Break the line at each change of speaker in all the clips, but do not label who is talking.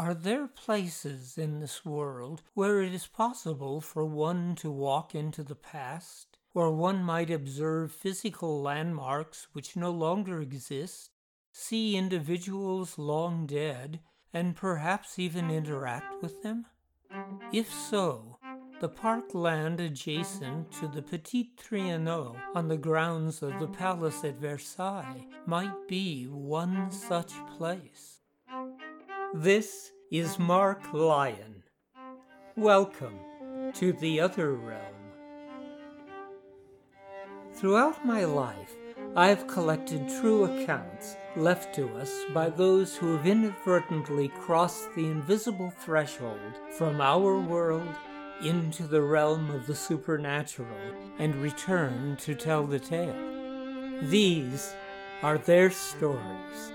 Are there places in this world where it is possible for one to walk into the past, where one might observe physical landmarks which no longer exist, see individuals long dead, and perhaps even interact with them? If so, the park land adjacent to the Petit Trianon on the grounds of the palace at Versailles might be one such place. This is Mark Lyon. Welcome to the other realm. Throughout my life, I have collected true accounts left to us by those who have inadvertently crossed the invisible threshold from our world into the realm of the supernatural and returned to tell the tale. These are their stories.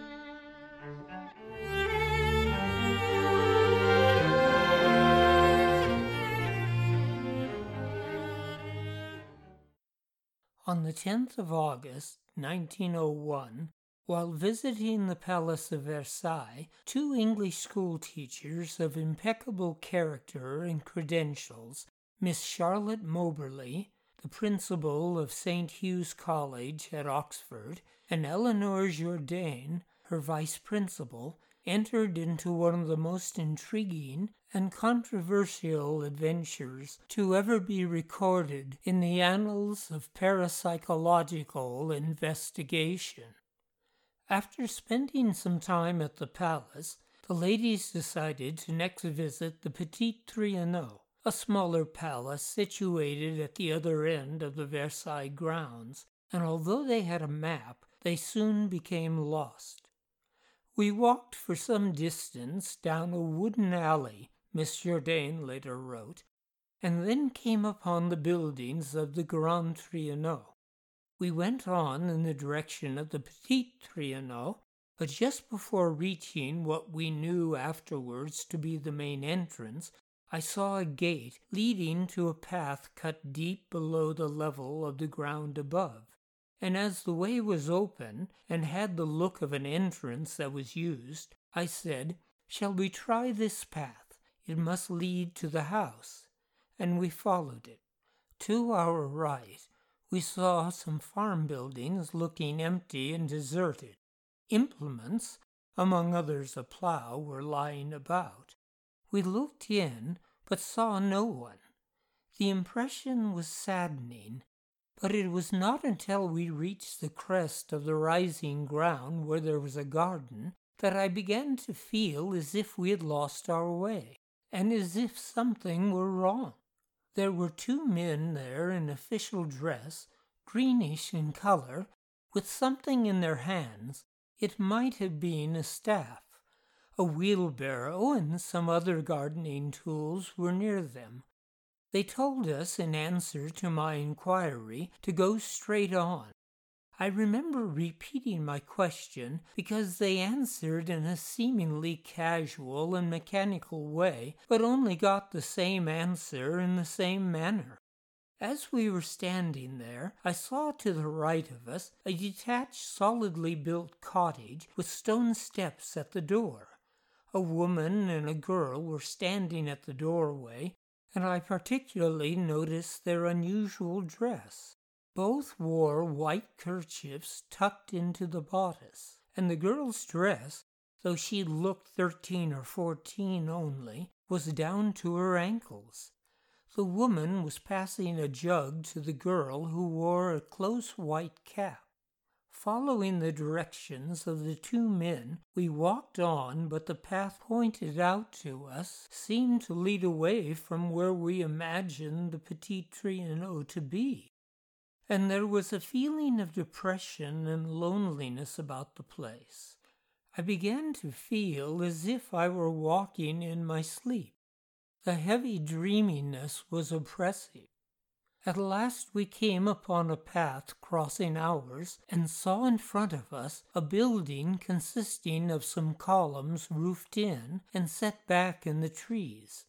On the 10th of August, 1901, while visiting the Palace of Versailles, two English school teachers of impeccable character and credentials, Miss Charlotte Moberly, the principal of St. Hugh's College at Oxford, and Eleanor Jourdain, her vice principal, entered into one of the most intriguing and controversial adventures to ever be recorded in the annals of parapsychological investigation. After spending some time at the palace, the ladies decided to next visit the Petit Trianon, a smaller palace situated at the other end of the Versailles grounds, and although they had a map, they soon became lost. We walked for some distance down a wooden alley, Miss Jourdain later wrote, and then came upon the buildings of the Grand Trianon. We went on in the direction of the Petit Trianon, but just before reaching what we knew afterwards to be the main entrance, I saw a gate leading to a path cut deep below the level of the ground above and as the way was open and had the look of an entrance that was used, I said, Shall we try this path? It must lead to the house. And we followed it. To our right, we saw some farm buildings looking empty and deserted. Implements, among others a plough, were lying about. We looked in, but saw no one. The impression was saddening but it was not until we reached the crest of the rising ground where there was a garden that I began to feel as if we had lost our way, and as if something were wrong. There were two men there in official dress, greenish in color, with something in their hands. It might have been a staff. A wheelbarrow and some other gardening tools were near them, they told us, in answer to my inquiry, to go straight on. I remember repeating my question because they answered in a seemingly casual and mechanical way, but only got the same answer in the same manner. As we were standing there, I saw to the right of us a detached, solidly built cottage with stone steps at the door. A woman and a girl were standing at the doorway, and I particularly noticed their unusual dress. Both wore white kerchiefs tucked into the bodice, and the girl's dress, though she looked thirteen or fourteen only, was down to her ankles. The woman was passing a jug to the girl who wore a close white cap. Following the directions of the two men, we walked on, but the path pointed out to us seemed to lead away from where we imagined the Petit Trianon to be. And there was a feeling of depression and loneliness about the place. I began to feel as if I were walking in my sleep. The heavy dreaminess was oppressive. At last we came upon a path crossing ours and saw in front of us a building consisting of some columns roofed in and set back in the trees.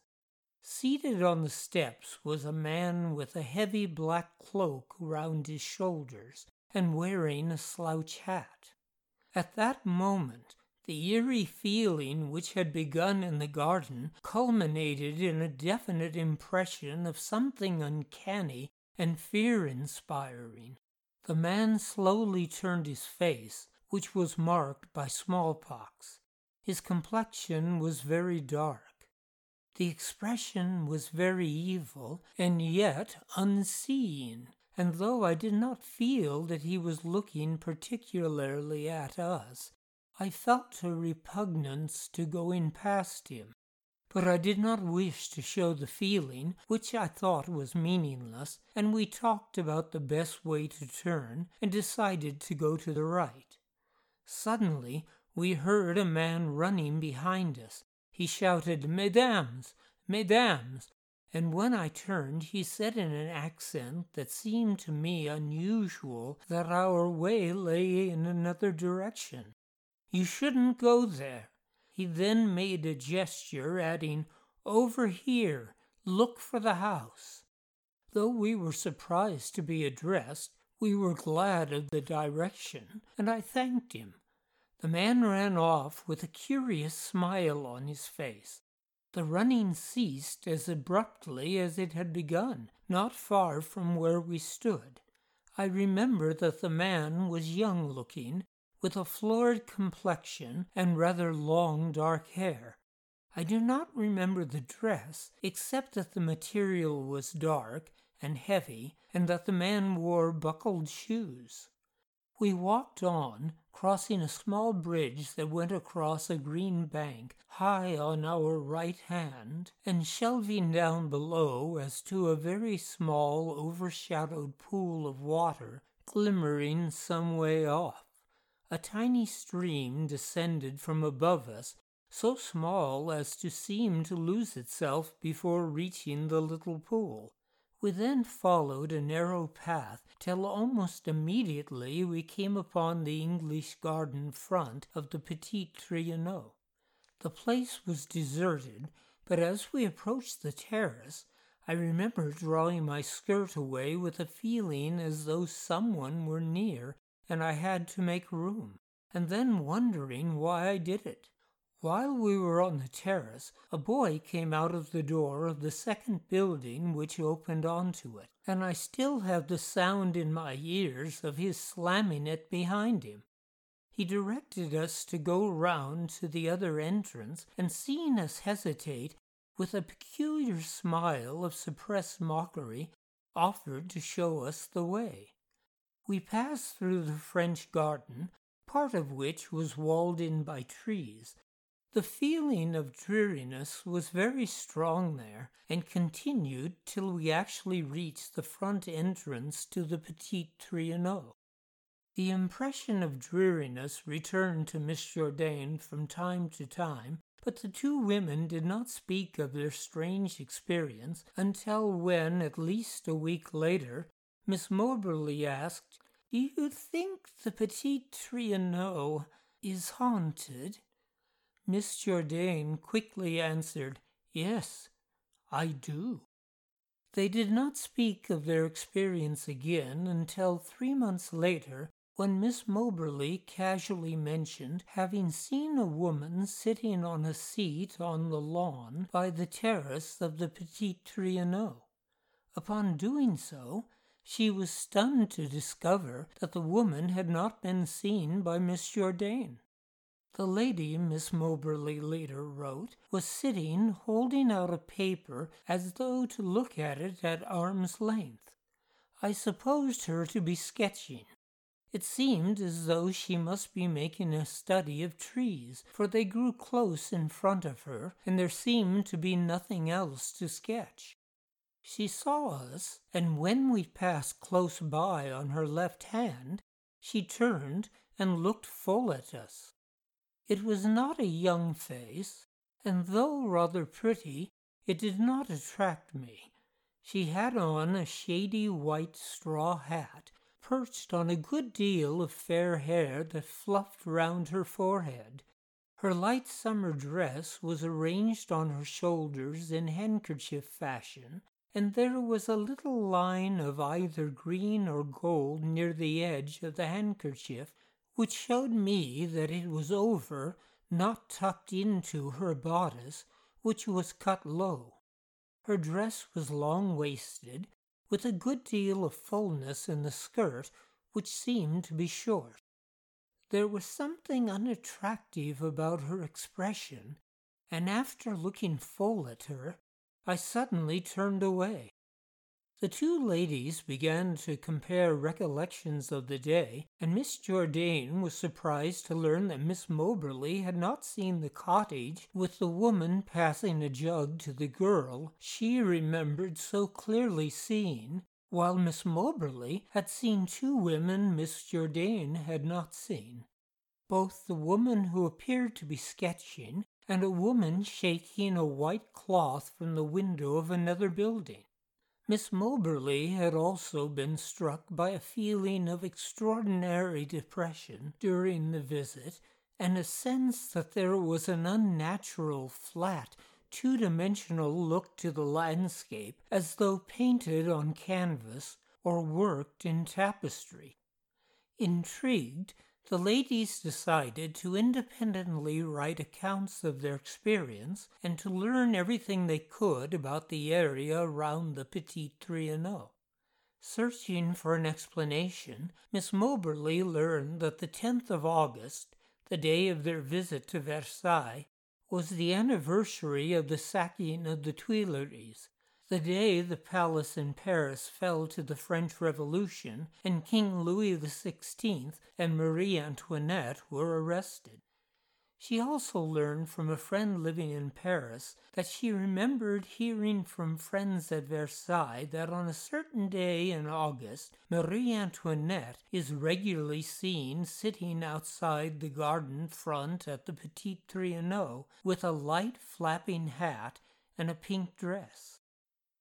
Seated on the steps was a man with a heavy black cloak round his shoulders and wearing a slouch hat. At that moment, The eerie feeling which had begun in the garden culminated in a definite impression of something uncanny and fear inspiring. The man slowly turned his face, which was marked by smallpox. His complexion was very dark. The expression was very evil and yet unseen, and though I did not feel that he was looking particularly at us, I felt a repugnance to going past him. But I did not wish to show the feeling, which I thought was meaningless, and we talked about the best way to turn and decided to go to the right. Suddenly, we heard a man running behind us. He shouted, Mesdames! Mesdames! And when I turned, he said in an accent that seemed to me unusual that our way lay in another direction. You shouldn't go there. He then made a gesture, adding, Over here, look for the house. Though we were surprised to be addressed, we were glad of the direction, and I thanked him. The man ran off with a curious smile on his face. The running ceased as abruptly as it had begun, not far from where we stood. I remember that the man was young looking with a florid complexion and rather long dark hair. I do not remember the dress, except that the material was dark and heavy, and that the man wore buckled shoes. We walked on, crossing a small bridge that went across a green bank high on our right hand, and shelving down below as to a very small overshadowed pool of water glimmering some way off. A tiny stream descended from above us, so small as to seem to lose itself before reaching the little pool. We then followed a narrow path till almost immediately we came upon the English garden front of the Petit Trianon. The place was deserted, but as we approached the terrace, I remember drawing my skirt away with a feeling as though someone were near and I had to make room, and then wondering why I did it. While we were on the terrace, a boy came out of the door of the second building which opened onto it, and I still have the sound in my ears of his slamming it behind him. He directed us to go round to the other entrance, and seeing us hesitate, with a peculiar smile of suppressed mockery, offered to show us the way. We passed through the French garden, part of which was walled in by trees. The feeling of dreariness was very strong there, and continued till we actually reached the front entrance to the Petit Trianon. The impression of dreariness returned to Miss Jourdain from time to time, but the two women did not speak of their strange experience until when, at least a week later, Miss Moberly asked, Do you think the Petit Trianon is haunted? Miss Jourdain quickly answered, Yes, I do. They did not speak of their experience again until three months later, when Miss Moberly casually mentioned having seen a woman sitting on a seat on the lawn by the terrace of the Petit Trianon. Upon doing so, she was stunned to discover that the woman had not been seen by Miss Jourdain. The lady, Miss Moberly later wrote, was sitting holding out a paper as though to look at it at arm's length. I supposed her to be sketching. It seemed as though she must be making a study of trees, for they grew close in front of her, and there seemed to be nothing else to sketch. She saw us, and when we passed close by on her left hand, she turned and looked full at us. It was not a young face, and though rather pretty, it did not attract me. She had on a shady white straw hat, perched on a good deal of fair hair that fluffed round her forehead. Her light summer dress was arranged on her shoulders in handkerchief fashion, and there was a little line of either green or gold near the edge of the handkerchief, which showed me that it was over not tucked into her bodice, which was cut low. Her dress was long waisted, with a good deal of fullness in the skirt, which seemed to be short. There was something unattractive about her expression, and after looking full at her, I suddenly turned away. The two ladies began to compare recollections of the day, and Miss Jourdain was surprised to learn that Miss Moberly had not seen the cottage with the woman passing a jug to the girl she remembered so clearly seeing, while Miss Moberly had seen two women Miss Jourdain had not seen. Both the woman who appeared to be sketching and a woman shaking a white cloth from the window of another building. Miss Moberly had also been struck by a feeling of extraordinary depression during the visit and a sense that there was an unnatural, flat, two dimensional look to the landscape as though painted on canvas or worked in tapestry. Intrigued, the ladies decided to independently write accounts of their experience and to learn everything they could about the area around the Petit Trianon. Searching for an explanation, Miss Moberly learned that the 10th of August, the day of their visit to Versailles, was the anniversary of the sacking of the Tuileries, the day the palace in Paris fell to the French Revolution and King Louis XVI and Marie Antoinette were arrested. She also learned from a friend living in Paris that she remembered hearing from friends at Versailles that on a certain day in August, Marie Antoinette is regularly seen sitting outside the garden front at the Petit Trianon with a light flapping hat and a pink dress.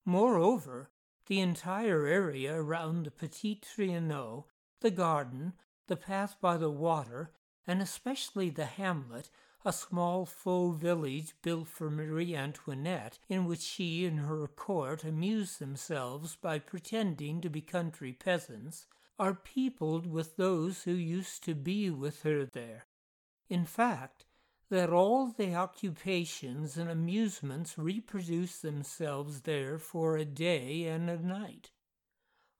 Moreover, the entire area around the Petit Trianon, the garden, the path by the water, and especially the hamlet, a small faux village built for Marie Antoinette, in which she and her court amused themselves by pretending to be country peasants, are peopled with those who used to be with her there. In fact, that all the occupations and amusements reproduce themselves there for a day and a night.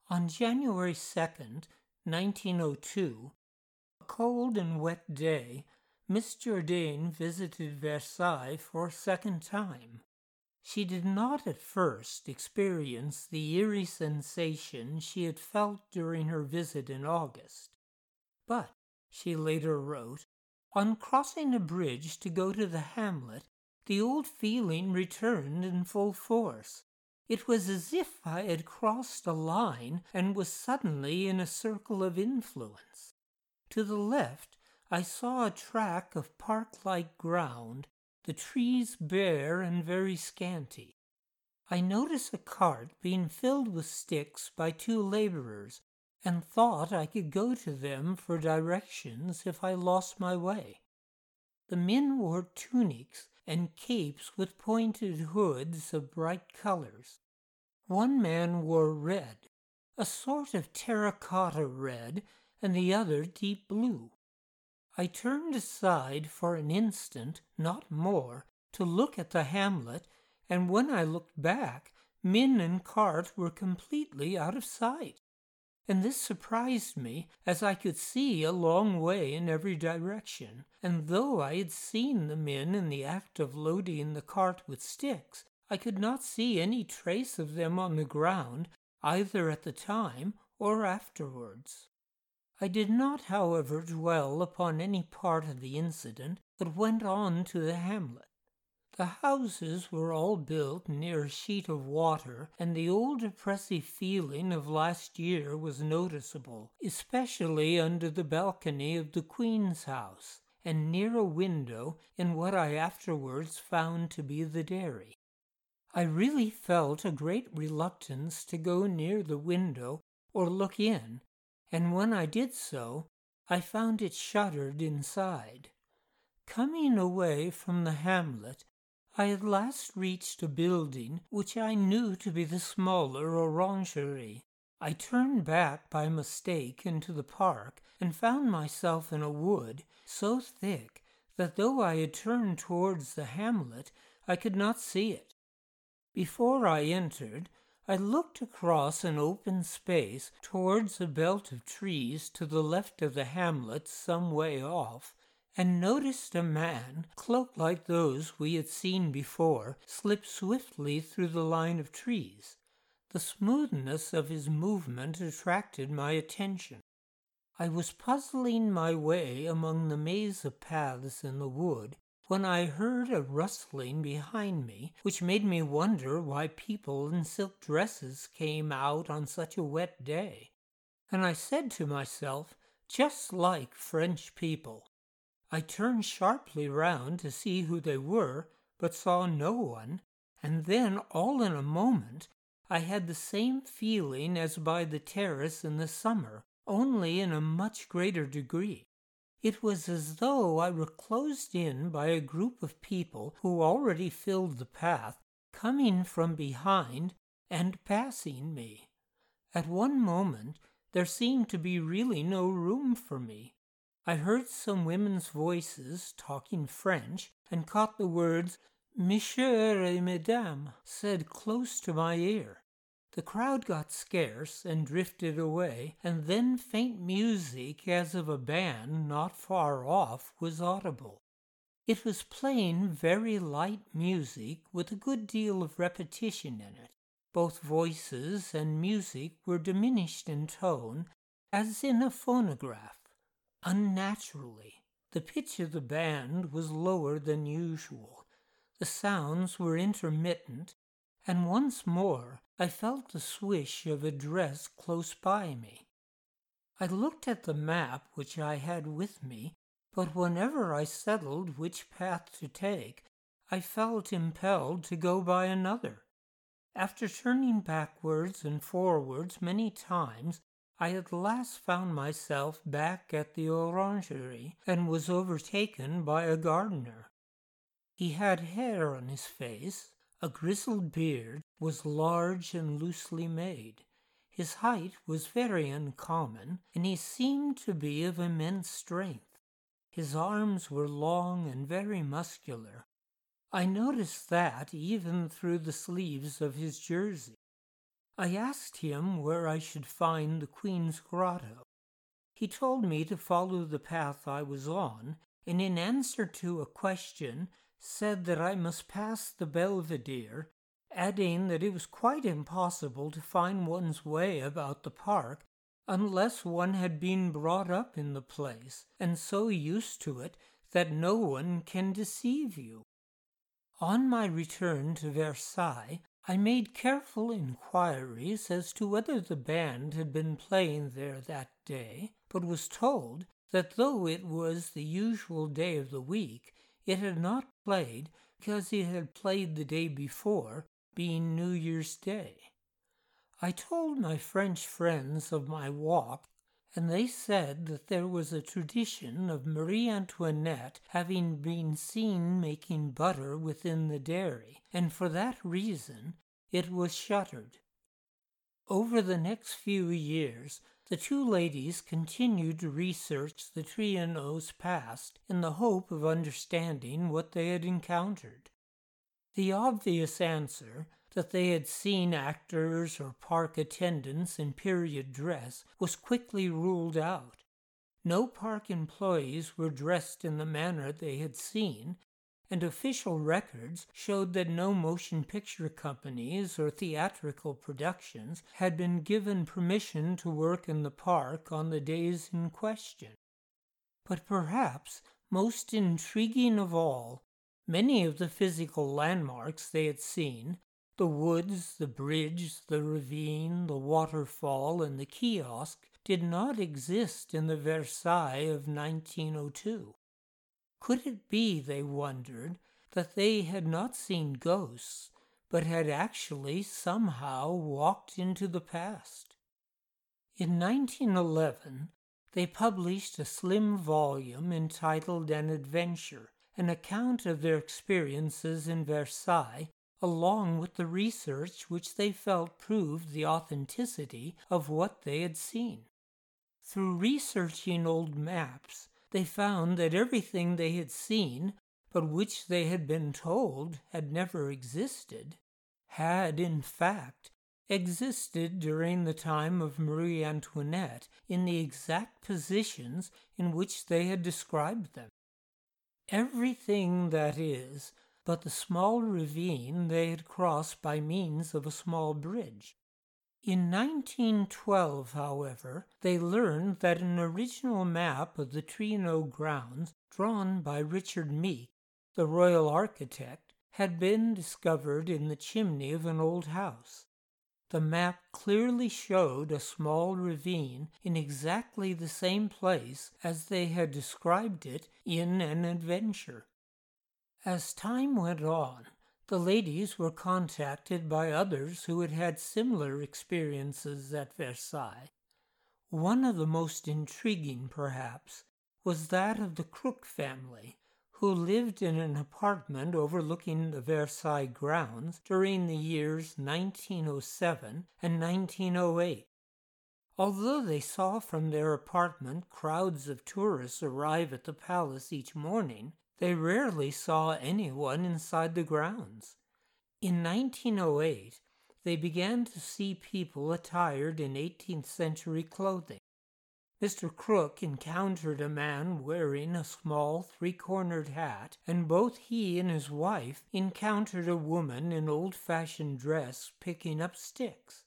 On January 2nd, 1902, a cold and wet day, Miss Jourdain visited Versailles for a second time. She did not at first experience the eerie sensation she had felt during her visit in August, but, she later wrote, on crossing a bridge to go to the hamlet, the old feeling returned in full force. It was as if I had crossed a line and was suddenly in a circle of influence. To the left, I saw a track of park like ground, the trees bare and very scanty. I noticed a cart being filled with sticks by two laborers and thought I could go to them for directions if I lost my way. The men wore tunics and capes with pointed hoods of bright colors. One man wore red, a sort of terracotta red, and the other deep blue. I turned aside for an instant, not more, to look at the hamlet, and when I looked back, men and cart were completely out of sight and this surprised me, as I could see a long way in every direction, and though I had seen the men in the act of loading the cart with sticks, I could not see any trace of them on the ground, either at the time or afterwards. I did not, however, dwell upon any part of the incident, but went on to the hamlet. The houses were all built near a sheet of water, and the old oppressive feeling of last year was noticeable, especially under the balcony of the Queen's house, and near a window in what I afterwards found to be the dairy. I really felt a great reluctance to go near the window or look in, and when I did so, I found it shuttered inside. Coming away from the hamlet, I at last reached a building which I knew to be the smaller orangery. I turned back by mistake into the park and found myself in a wood so thick that though I had turned towards the hamlet, I could not see it. Before I entered, I looked across an open space towards a belt of trees to the left of the hamlet some way off, and noticed a man, cloaked like those we had seen before, slip swiftly through the line of trees. The smoothness of his movement attracted my attention. I was puzzling my way among the maze of paths in the wood when I heard a rustling behind me, which made me wonder why people in silk dresses came out on such a wet day. And I said to myself, just like French people. I turned sharply round to see who they were, but saw no one, and then, all in a moment, I had the same feeling as by the terrace in the summer only in a much greater degree. It was as though I were closed in by a group of people who already filled the path, coming from behind and passing me. At one moment there seemed to be really no room for me. I heard some women's voices talking French and caught the words Monsieur et Madame said close to my ear. The crowd got scarce and drifted away, and then faint music as of a band not far off was audible. It was playing very light music with a good deal of repetition in it. Both voices and music were diminished in tone, as in a phonograph, unnaturally. The pitch of the band was lower than usual. The sounds were intermittent, and once more I felt the swish of a dress close by me. I looked at the map which I had with me, but whenever I settled which path to take, I felt impelled to go by another. After turning backwards and forwards many times, I at last found myself back at the orangery and was overtaken by a gardener. He had hair on his face, a grizzled beard, was large and loosely made. His height was very uncommon, and he seemed to be of immense strength. His arms were long and very muscular. I noticed that even through the sleeves of his jersey. I asked him where I should find the Queen's Grotto. He told me to follow the path I was on, and in answer to a question said that I must pass the Belvedere, adding that it was quite impossible to find one's way about the park unless one had been brought up in the place and so used to it that no one can deceive you. On my return to Versailles, I made careful inquiries as to whether the band had been playing there that day, but was told that though it was the usual day of the week, it had not played because it had played the day before, being New Year's Day. I told my French friends of my walk, and they said that there was a tradition of Marie Antoinette having been seen making butter within the dairy, and for that reason it was shuttered. Over the next few years, the two ladies continued to research the Trianon's past in the hope of understanding what they had encountered. The obvious answer that they had seen actors or park attendants in period dress was quickly ruled out. No park employees were dressed in the manner they had seen, and official records showed that no motion picture companies or theatrical productions had been given permission to work in the park on the days in question. But perhaps most intriguing of all, many of the physical landmarks they had seen the woods, the bridge, the ravine, the waterfall, and the kiosk did not exist in the Versailles of 1902. Could it be, they wondered, that they had not seen ghosts, but had actually somehow walked into the past? In 1911, they published a slim volume entitled An Adventure, an account of their experiences in Versailles, along with the research which they felt proved the authenticity of what they had seen. Through researching old maps, they found that everything they had seen, but which they had been told had never existed, had in fact existed during the time of Marie Antoinette in the exact positions in which they had described them. Everything, that is, but the small ravine they had crossed by means of a small bridge. In 1912, however, they learned that an original map of the Trianon grounds, drawn by Richard Mique, the royal architect, had been discovered in the chimney of an old house. The map clearly showed a small ravine in exactly the same place as they had described it in an adventure. As time went on, the ladies were contacted by others who had had similar experiences at Versailles. One of the most intriguing, perhaps, was that of the Crook family, who lived in an apartment overlooking the Versailles grounds during the years 1907 and 1908. Although they saw from their apartment crowds of tourists arrive at the palace each morning, they rarely saw anyone inside the grounds. In 1908, they began to see people attired in 18th century clothing. Mr. Crook encountered a man wearing a small three cornered hat, and both he and his wife encountered a woman in old fashioned dress picking up sticks.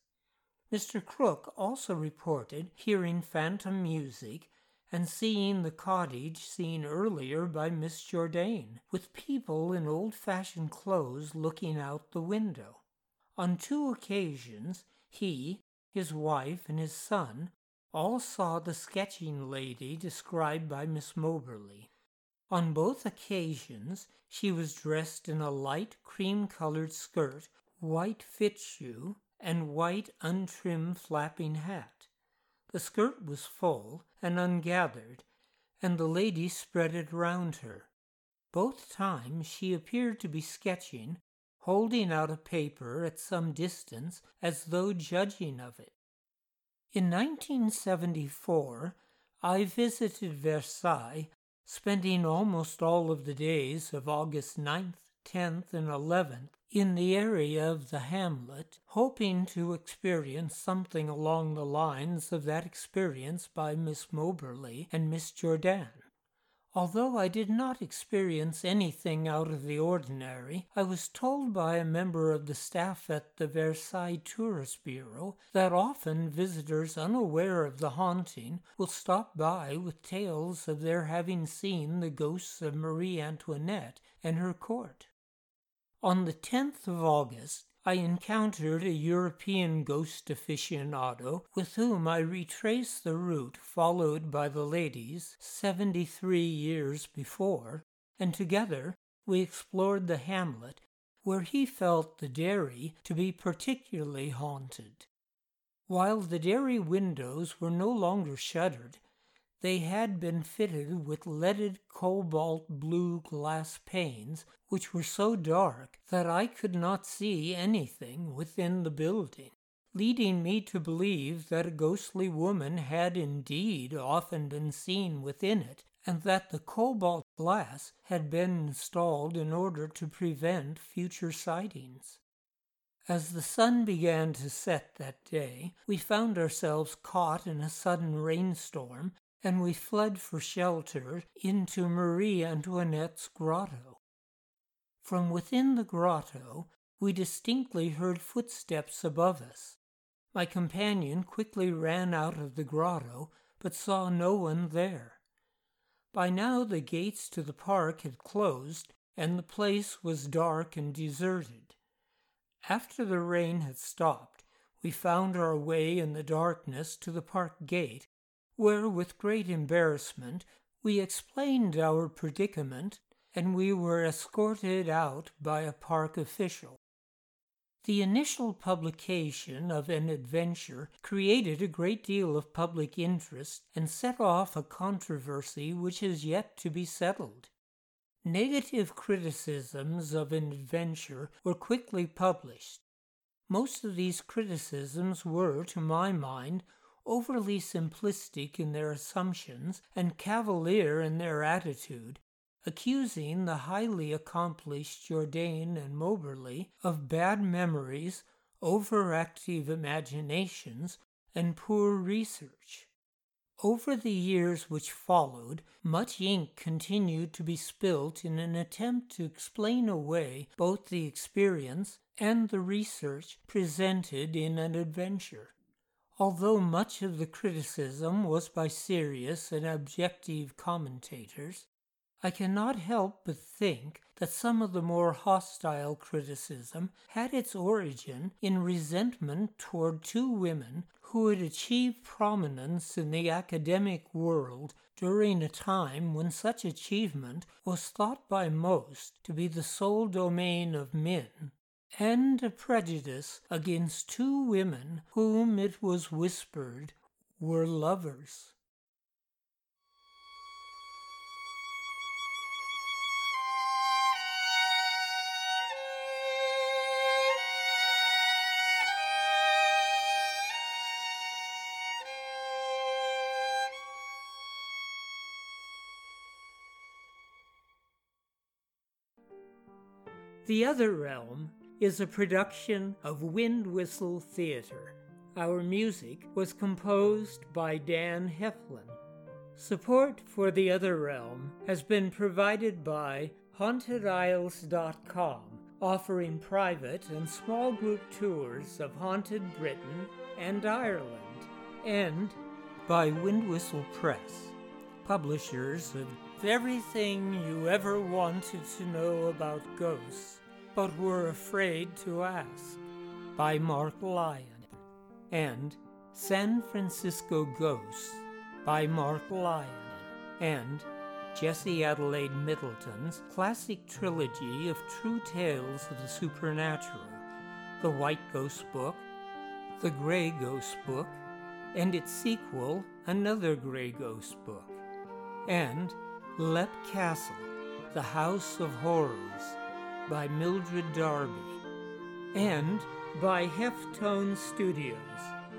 Mr. Crook also reported hearing phantom music and seeing the cottage seen earlier by Miss Jourdain, with people in old fashioned clothes looking out the window. On two occasions, he, his wife, and his son all saw the sketching lady described by Miss Moberly. On both occasions, she was dressed in a light cream colored skirt, white fichu, and white untrimmed flapping hat. The skirt was full and ungathered, and the lady spread it round her. Both times she appeared to be sketching, holding out a paper at some distance as though judging of it. In 1974, I visited Versailles, spending almost all of the days of August 9th, 10th, and 11th in the area of the hamlet, hoping to experience something along the lines of that experience by Miss Moberly and Miss Jourdain. Although I did not experience anything out of the ordinary, I was told by a member of the staff at the Versailles Tourist Bureau that often visitors unaware of the haunting will stop by with tales of their having seen the ghosts of Marie Antoinette and her court. On the 10th of August, I encountered a European ghost aficionado with whom I retraced the route followed by the ladies 73 years before, and together we explored the hamlet where he felt the dairy to be particularly haunted. While the dairy windows were no longer shuttered, they had been fitted with leaded cobalt blue glass panes, which were so dark that I could not see anything within the building, leading me to believe that a ghostly woman had indeed often been seen within it, and that the cobalt glass had been installed in order to prevent future sightings. As the sun began to set that day, we found ourselves caught in a sudden rainstorm and we fled for shelter into Marie Antoinette's grotto. From within the grotto, we distinctly heard footsteps above us. My companion quickly ran out of the grotto, but saw no one there. By now the gates to the park had closed, and the place was dark and deserted. After the rain had stopped, we found our way in the darkness to the park gate where, with great embarrassment, we explained our predicament and we were escorted out by a park official. The initial publication of an adventure created a great deal of public interest and set off a controversy which is yet to be settled. Negative criticisms of an adventure were quickly published. Most of these criticisms were, to my mind, overly simplistic in their assumptions and cavalier in their attitude, accusing the highly accomplished Jourdain and Moberly of bad memories, overactive imaginations, and poor research. Over the years which followed, much ink continued to be spilt in an attempt to explain away both the experience and the research presented in an adventure. Although much of the criticism was by serious and objective commentators, I cannot help but think that some of the more hostile criticism had its origin in resentment toward two women who had achieved prominence in the academic world during a time when such achievement was thought by most to be the sole domain of men, and a prejudice against two women whom it was whispered were lovers. The Other Realm is a production of Wind Whistle Theater. Our music was composed by Dan Heflin. Support for The Other Realm has been provided by HauntedIsles.com, offering private and small group tours of haunted Britain and Ireland, and by Windwhistle Press, publishers of everything you ever wanted to know about ghosts but were afraid to ask, by Mark Lyon, and San Francisco Ghosts by Mark Lyon, and Jessie Adelaide Middleton's classic trilogy of true tales of the supernatural The White Ghost Book, The Grey Ghost Book, and its sequel, Another Grey Ghost Book, and Leap Castle, The House of Horrors by Mildred Darby, and by Heftone Studios,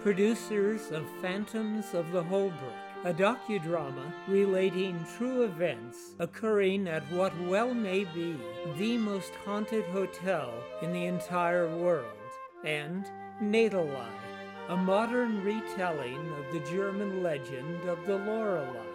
producers of Phantoms of the Holbrook, a docudrama relating true events occurring at what well may be the most haunted hotel in the entire world, and Nadelei, a modern retelling of the German legend of the Lorelei.